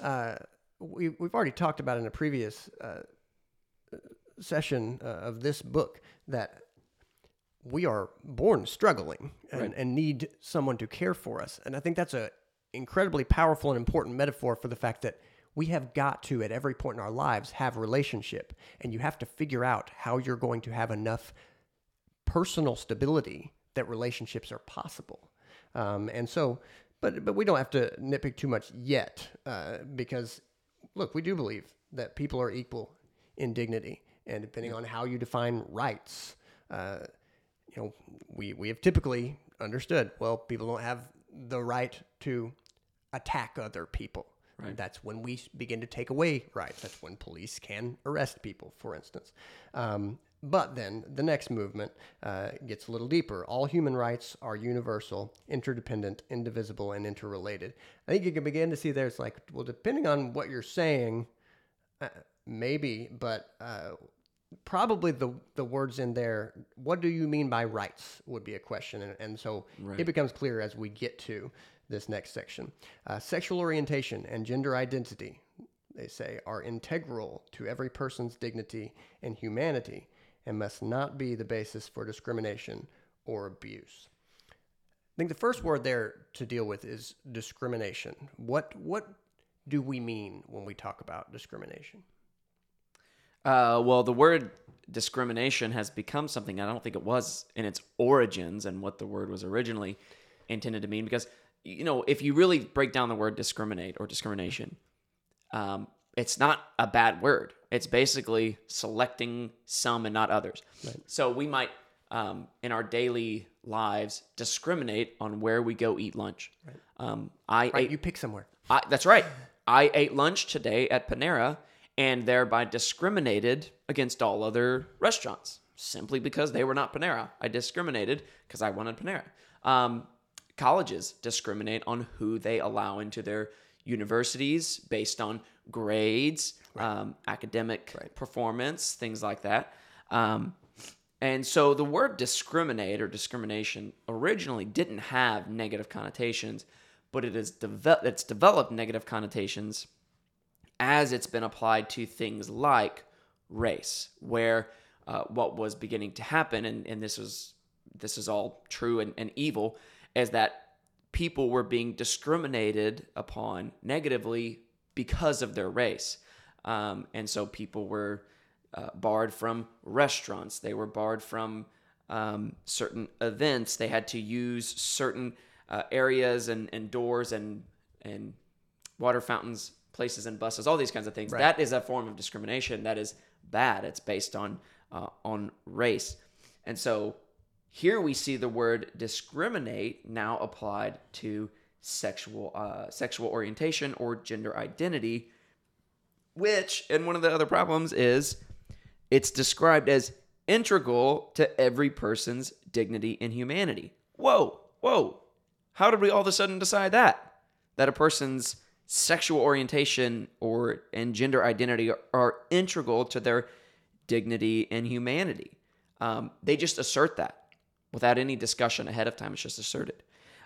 uh, we, we've already talked about in a previous uh, session uh, of this book that we are born struggling and, Right. and need someone to care for us. And I think that's a incredibly powerful and important metaphor for the fact that we have got to at every point in our lives have relationship and you have to figure out how you're going to have enough personal stability that relationships are possible. Um, and so, but but we don't have to nitpick too much yet, uh, because look, we do believe that people are equal in dignity, and depending on how you define rights, uh, you know, we we have typically understood. Well, people don't have the right to attack other people. Right. That's when we begin to take away rights. That's when police can arrest people, for instance. Um, but then the next movement uh, gets a little deeper. All human rights are universal, interdependent, indivisible, and interrelated. I think you can begin to see there's like, well, depending on what you're saying, uh, maybe, but uh, probably the the words in there. What do you mean by rights? Would be a question, and, and so Right. it becomes clear as we get to this next section. Uh, sexual orientation and gender identity, they say, are integral to every person's dignity and humanity, and must not be the basis for discrimination or abuse. I think the first word there to deal with is discrimination. What what do we mean when we talk about discrimination? Uh, well, the word discrimination has become something I don't think it was in its origins and what the word was originally intended to mean. Because, you know, if you really break down the word discriminate or discrimination, um, it's not a bad word. It's basically selecting some and not others. So we might, um, in our daily lives, discriminate on where we go eat lunch. Um, I Right, ate you pick somewhere. I, that's right. I ate lunch today at Panera and thereby discriminated against all other restaurants simply because they were not Panera. I discriminated because I wanted Panera. Um, colleges discriminate on who they allow into their universities based on grades, um, academic performance, things like that. Um, and so the word discriminate or discrimination originally didn't have negative connotations, but it is deve- it's developed negative connotations as it's been applied to things like race, where uh, what was beginning to happen, and, and this is this is all true and, and evil, is that people were being discriminated upon negatively because of their race. Um, and so people were uh, barred from restaurants, they were barred from um, certain events, they had to use certain uh, areas and, and doors and, and water fountains, places and buses, all these kinds of things. That is a form of discrimination that is bad. It's based on uh, on race, and so here we see the word discriminate now applied to sexual uh, sexual orientation or gender identity, which and one of the other problems is it's described as integral to every person's dignity and humanity. Whoa, whoa. How did we all of a sudden decide that? That a person's sexual orientation or and gender identity are, are integral to their dignity and humanity. Um, they just assert that without any discussion ahead of time. It's just asserted.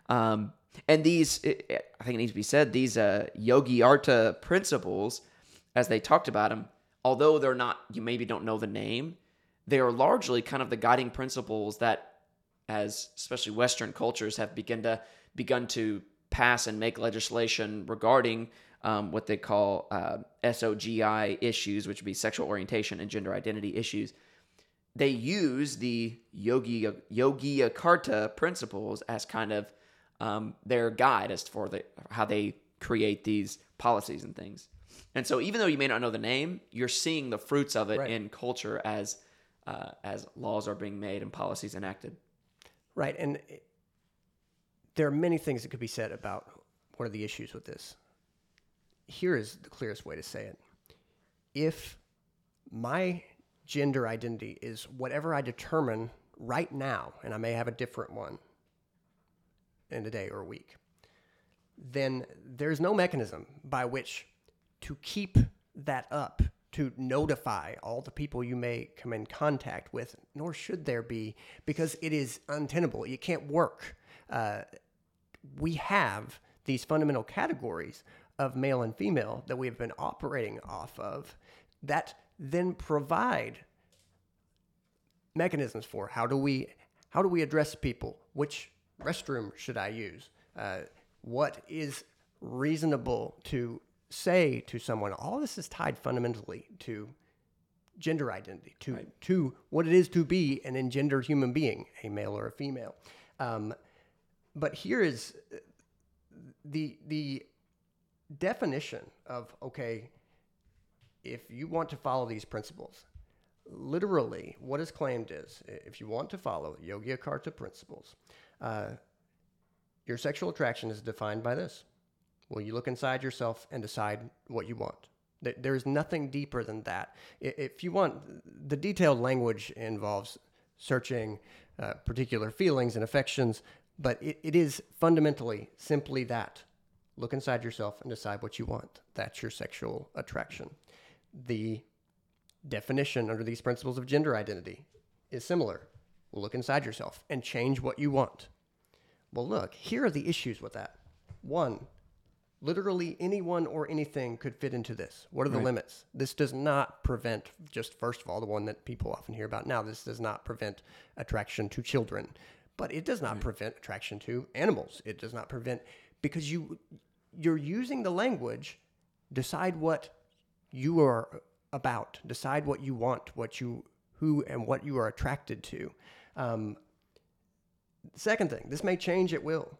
Um, and these, it, I think it needs to be said, these uh, Yogyakarta principles, as they talked about them, although they're not, you maybe don't know the name, they are largely kind of the guiding principles that, as especially Western cultures have begun to begun to pass and make legislation regarding um, what they call uh, SOGI issues, which would be sexual orientation and gender identity issues they use the yogi Yogyakarta principles as kind of um, their guide as for the, how they create these policies and things. And so, even though you may not know the name, you're seeing the fruits of it Right. in culture as uh, as laws are being made and policies enacted. Right. And there are many things that could be said about what are the issues with this. Here is the clearest way to say it. If my gender identity is whatever I determine right now, and I may have a different one in a day or a week, then there's no mechanism by which to keep that up, to notify all the people you may come in contact with, nor should there be, because it is untenable. It can't work. Uh, we have these fundamental categories of male and female that we have been operating off of that then provide mechanisms for how do we how do we address people? Which restroom should I use? Uh, what is reasonable to say to someone? All this is tied fundamentally to gender identity, to to what it is to be an engendered human being, a male or a female. Um, but here is the the definition of okay, if you want to follow these principles, literally, what is claimed is if you want to follow Yogyakarta principles, uh, your sexual attraction is defined by this. Will you look inside yourself and decide what you want? There's nothing deeper than that. If you want, the detailed language involves searching uh, particular feelings and affections, but it, it is fundamentally simply that. Look inside yourself and decide what you want. That's your sexual attraction. The definition under these principles of gender identity is similar. Look inside yourself and change what you want. Well, look, here are the issues with that. One, literally anyone or anything could fit into this. What are the limits? This does not prevent, just first of all, the one that people often hear about now, this does not prevent attraction to children, but it does not prevent attraction to animals. It does not prevent, because you, you're using the language, decide what you are about, decide what you want, what you, who and what you are attracted to. Um, second thing, this may change at will,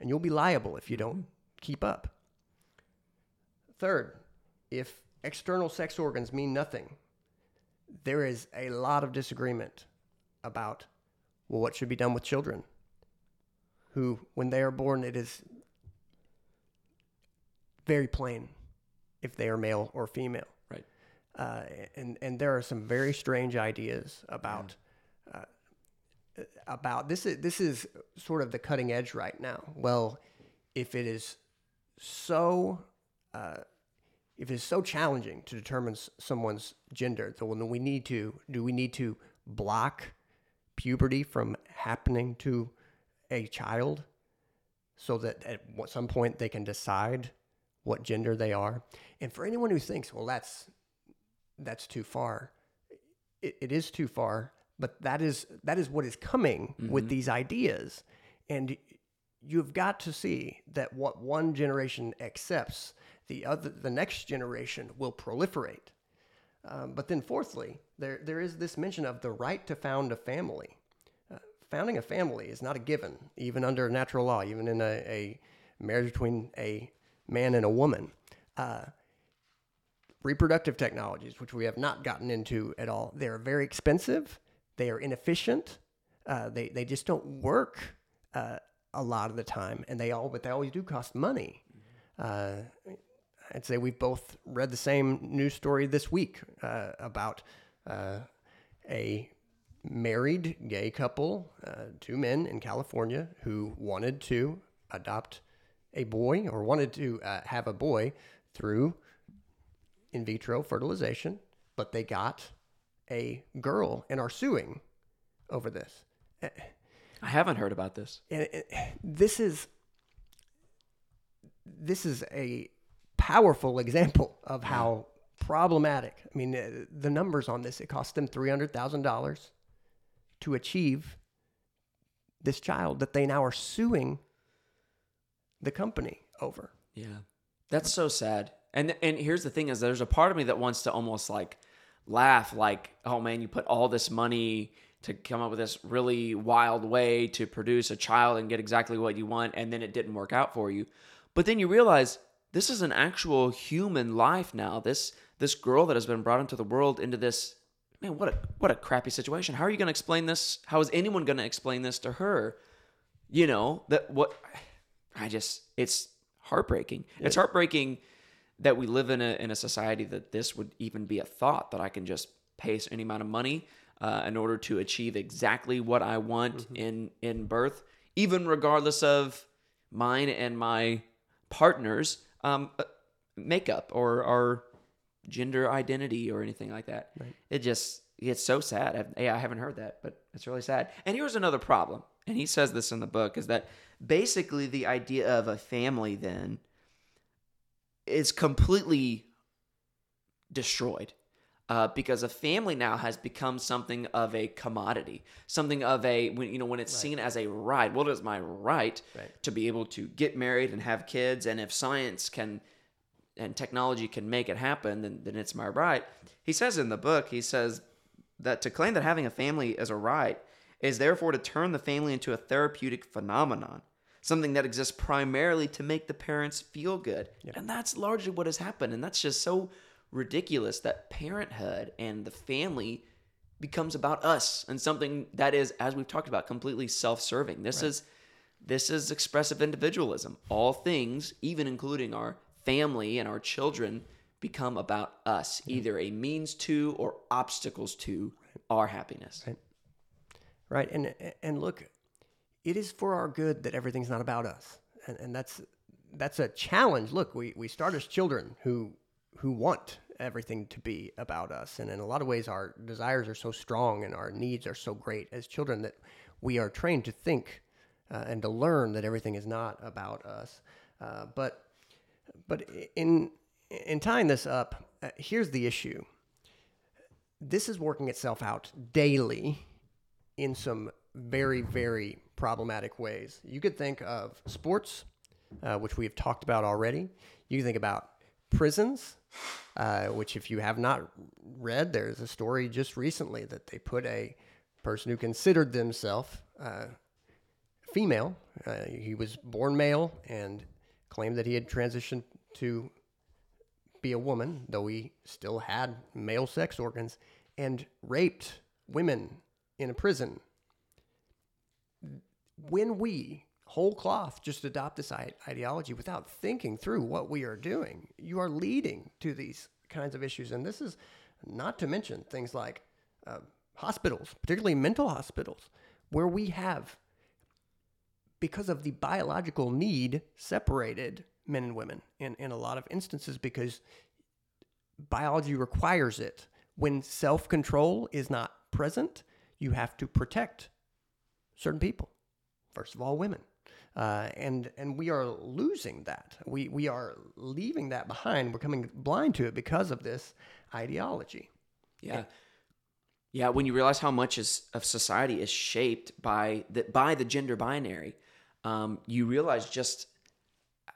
and you'll be liable if you don't keep up. Third, if external sex organs mean nothing, there is a lot of disagreement about well, what should be done with children who, when they are born, it is very plain if they are male or female. Right. Uh, and and there are some very strange ideas about uh, about this is this is sort of the cutting edge right now. Well, if it is so uh, if it is so challenging to determine someone's gender, then we need to do we need to block puberty from happening to a child so that at some point they can decide what gender they are. And for anyone who thinks, well, that's that's too far, it, it is too far. But that is that is what is coming with mm-hmm. these ideas, and you've got to see that what one generation accepts, the other, the next generation will proliferate. Um, but then, fourthly, there there is this mention of the right to found a family. Uh, founding a family is not a given, even under natural law, even in a, a marriage between a man and a woman. Uh, reproductive technologies, which we have not gotten into at all, they are very expensive. They are inefficient. Uh, they they just don't work uh, a lot of the time, and they all but they always do cost money. Uh, I'd say we've both read the same news story this week uh, about uh, a married gay couple, uh, two men in California, who wanted to adopt a boy or wanted to uh, have a boy through in vitro fertilization, but they got a girl and are suing over this. I haven't heard about this. And it, this is this is a powerful example of how problematic. I mean, uh, the numbers on this it cost them three hundred thousand dollars to achieve this child that they now are suing the company over. Yeah. That's so sad. And and here's the thing is there's a part of me that wants to almost like laugh like, "Oh man, you put all this money to come up with this really wild way to produce a child and get exactly what you want and then it didn't work out for you." But then you realize this is an actual human life now. This this girl that has been brought into the world into this man, what a what a crappy situation. How are you going to explain this? How is anyone going to explain this to her? You know, that what I just it's heartbreaking. It's heartbreaking that we live in a in a society that this would even be a thought that I can just pay any amount of money uh, in order to achieve exactly what I want in in birth, even regardless of mine and my partner's um, uh, makeup or or gender identity or anything like that. It just it's so sad. I, yeah, I haven't heard that, but it's really sad. And here's another problem, and he says this in the book is that basically the idea of a family then is completely destroyed. Uh, because a family now has become something of a commodity, something of a when you know when it's seen as a right. What is my right, Right. to be able to get married and have kids? And if science can and technology can make it happen, then then it's my right. He says in the book, he says that to claim that having a family is a right is therefore to turn the family into a therapeutic phenomenon, something that exists primarily to make the parents feel good. And that's largely what has happened. And that's just so ridiculous that parenthood and the family becomes about us and something that is, as we've talked about, completely self-serving. This is this is expressive individualism. All things, even including our family and our children, become about us, either a means to or obstacles to our happiness. right and and look it is for our good that everything's not about us and, and that's that's a challenge look we, we start as children who who want everything to be about us and in a lot of ways our desires are so strong and our needs are so great as children that we are trained to think uh, and to learn that everything is not about us uh, but but in in tying this up uh, here's the issue this is working itself out daily in some very, very problematic ways. You could think of sports, uh, which we have talked about already. You think about prisons, uh, which, if you have not read, there's a story just recently that they put a person who considered themselves uh, female. Uh, he was born male and claimed that he had transitioned to be a woman, though he still had male sex organs, and raped women in a prison. When we whole cloth just adopt this ideology without thinking through what we are doing, you are leading to these kinds of issues. And this is not to mention things like uh, hospitals, particularly mental hospitals, where we have because of the biological need, separated men and women in, in a lot of instances because biology requires it. When self control is not present, you have to protect certain people. First of all, women. Uh, and and we are losing that. We we are leaving that behind. We're coming blind to it because of this ideology. Yeah. Yeah, when you realize how much is, of society is shaped by the by the gender binary, um, you realize just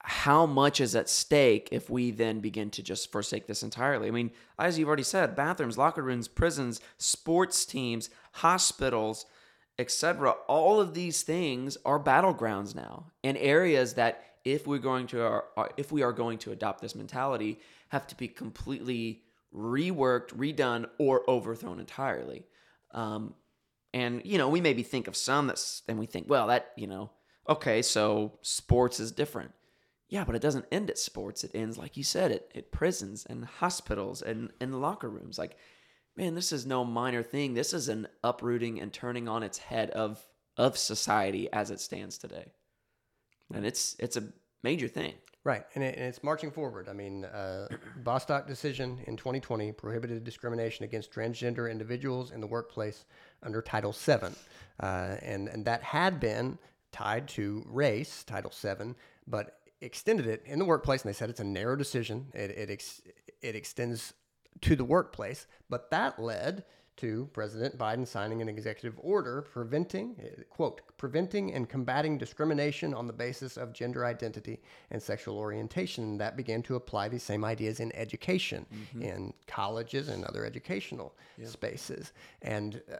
how much is at stake if we then begin to just forsake this entirely. I mean, as you've already said, bathrooms, locker rooms, prisons, sports teams, hospitals, etc. All of these things are battlegrounds now, and areas that if we're going to uh, if we are going to adopt this mentality, have to be completely reworked, redone, or overthrown entirely. Um, and you know, we maybe think of some that's, and we think, well, that you know, okay, so sports is different. Yeah, but it doesn't end at sports. It ends, like you said, at, at prisons and hospitals and, and locker rooms. Like, man, this is no minor thing. This is an uprooting and turning on its head of of society as it stands today. And it's it's a major thing. Right, and, it, and it's marching forward. I mean, uh, Bostock decision in 2020 prohibited discrimination against transgender individuals in the workplace under Title VII, uh, and and that had been tied to race, Title VII, but extended it in the workplace, and they said it's a narrow decision. It it ex, it extends to the workplace, but that led to President Biden signing an executive order preventing, eh, quote, preventing and combating discrimination on the basis of gender identity and sexual orientation. That began to apply these same ideas in education, in colleges and other educational spaces. And uh,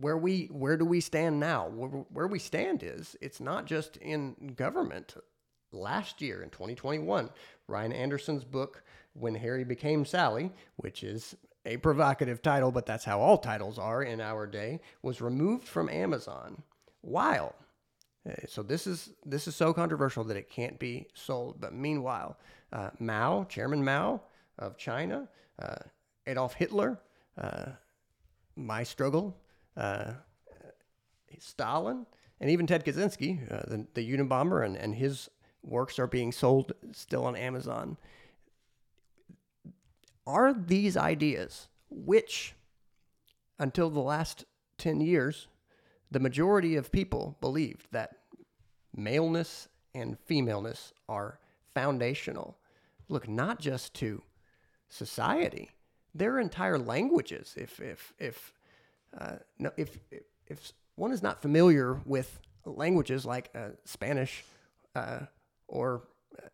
where we, where do we stand now? Where, where we stand is it's not just in government. Last year in 2021, Ryan Anderson's book when Harry Became Sally, which is a provocative title, but that's how all titles are in our day, was removed from Amazon. While uh, so this is this is so controversial that it can't be sold. But meanwhile, uh, Mao, Chairman Mao of China, uh, Adolf Hitler, uh, My Struggle, uh, Stalin, and even Ted Kaczynski, uh, the, the Unabomber, and, and his works are being sold still on Amazon are these ideas, which until the last 10 years, the majority of people believed that maleness and femaleness are foundational. Look, not just to society, there are entire languages. If if if uh, no, if if one is not familiar with languages like uh, Spanish uh, or uh,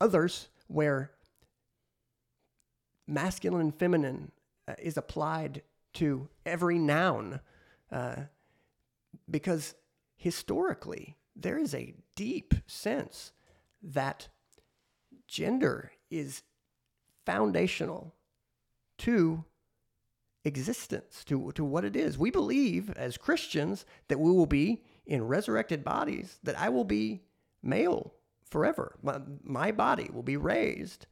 others, where masculine and feminine uh, is applied to every noun, uh, because historically there is a deep sense that gender is foundational to existence, to, to what it is. We believe as Christians that we will be in resurrected bodies, that I will be male forever. My, my body will be raised.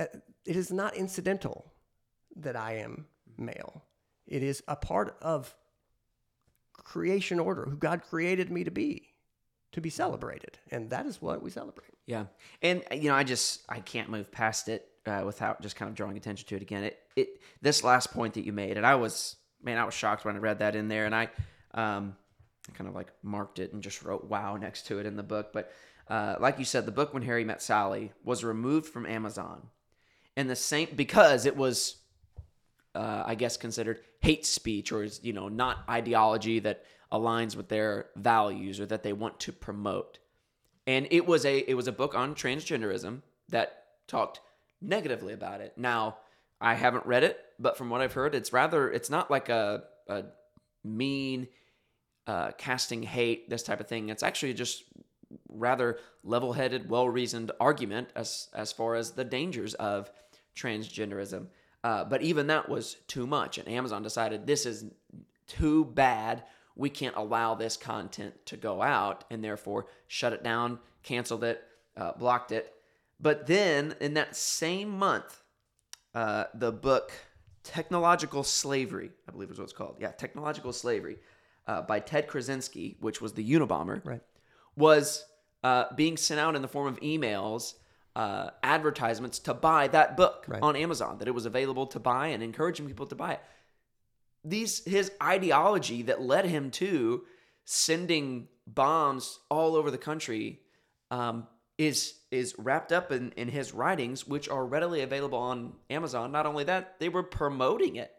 Uh, it is not incidental that I am male, it is a part of creation order, who God created me to be to be celebrated, and that is what we celebrate. Yeah, and you know, I just I can't move past it uh, without just kind of drawing attention to it again. It it this last point that you made, and I was man, I was shocked when I read that in there, and I um kind of like marked it and just wrote "wow" next to it in the book. But uh, like you said, the book when Harry met Sally was removed from Amazon, and the same because it was. Uh, I guess considered hate speech or is you know not ideology that aligns with their values or that they want to promote. And it was a it was a book on transgenderism that talked negatively about it. Now, I haven't read it, but from what I've heard, it's rather it's not like a, a mean uh, casting hate this type of thing. It's actually just rather level-headed, well-reasoned argument as as far as the dangers of transgenderism. Uh, but even that was too much, and Amazon decided this is too bad we can't allow this content to go out and therefore shut it down, canceled it, uh, blocked it. But then in that same month, uh, the book Technological Slavery, I believe is what it's called. Yeah, Technological Slavery uh, by Ted Kaczynski, which was the Unabomber, right. was uh, being sent out in the form of emails. Uh, advertisements to buy that book Right. on Amazon, that it was available to buy and encouraging people to buy it these his ideology that led him to sending bombs all over the country um, is is wrapped up in, in his writings, which are readily available on Amazon. Not only that, they were promoting it,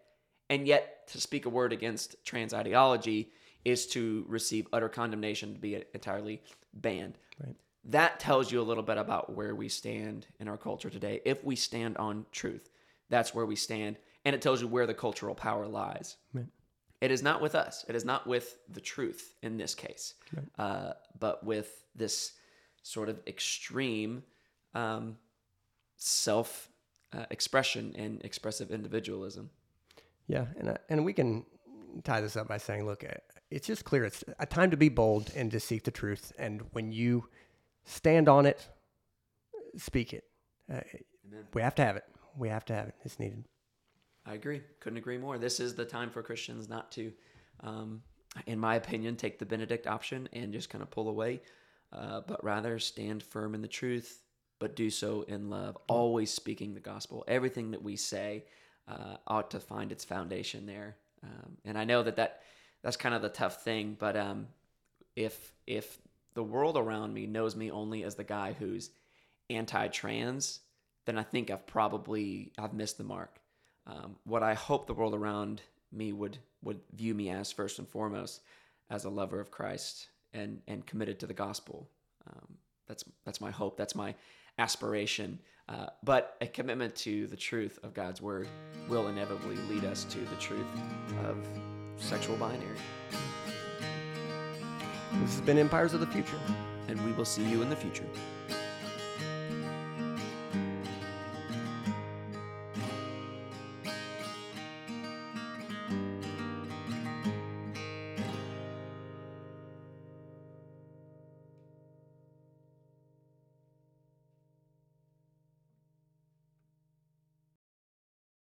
and yet to speak a word against trans ideology is to receive utter condemnation to be entirely banned. Right. That tells you a little bit about where we stand in our culture today. If we stand on truth, that's where we stand and it tells you where the cultural power lies. Right. It is not with us. It is not with the truth in this case, Right. uh, but with this sort of extreme um, self uh, expression and expressive individualism. Yeah, and uh, and we can tie this up by saying, look, uh, it's just clear it's a time to be bold and to seek the truth, and when you stand on it, speak it. Uh, we have to have it. We have to have it. It's needed. I agree. Couldn't agree more. This is the time for Christians not to, um, in my opinion, take the Benedict option and just kind of pull away, uh, but rather stand firm in the truth, but do so in love, always speaking the gospel. Everything that we say uh, ought to find its foundation there. Um, and I know that, that that's kind of the tough thing, but um, if if the world around me knows me only as the guy who's anti-trans, then I think I've probably I've missed the mark um, what I hope the world around me would would view me as first and foremost as a lover of Christ and and committed to the gospel. Um, that's that's my hope. That's my aspiration. Uh, but a commitment to the truth of God's word will inevitably lead us to the truth of sexual binary. This has been Empires of the Future. And we will see you in the future.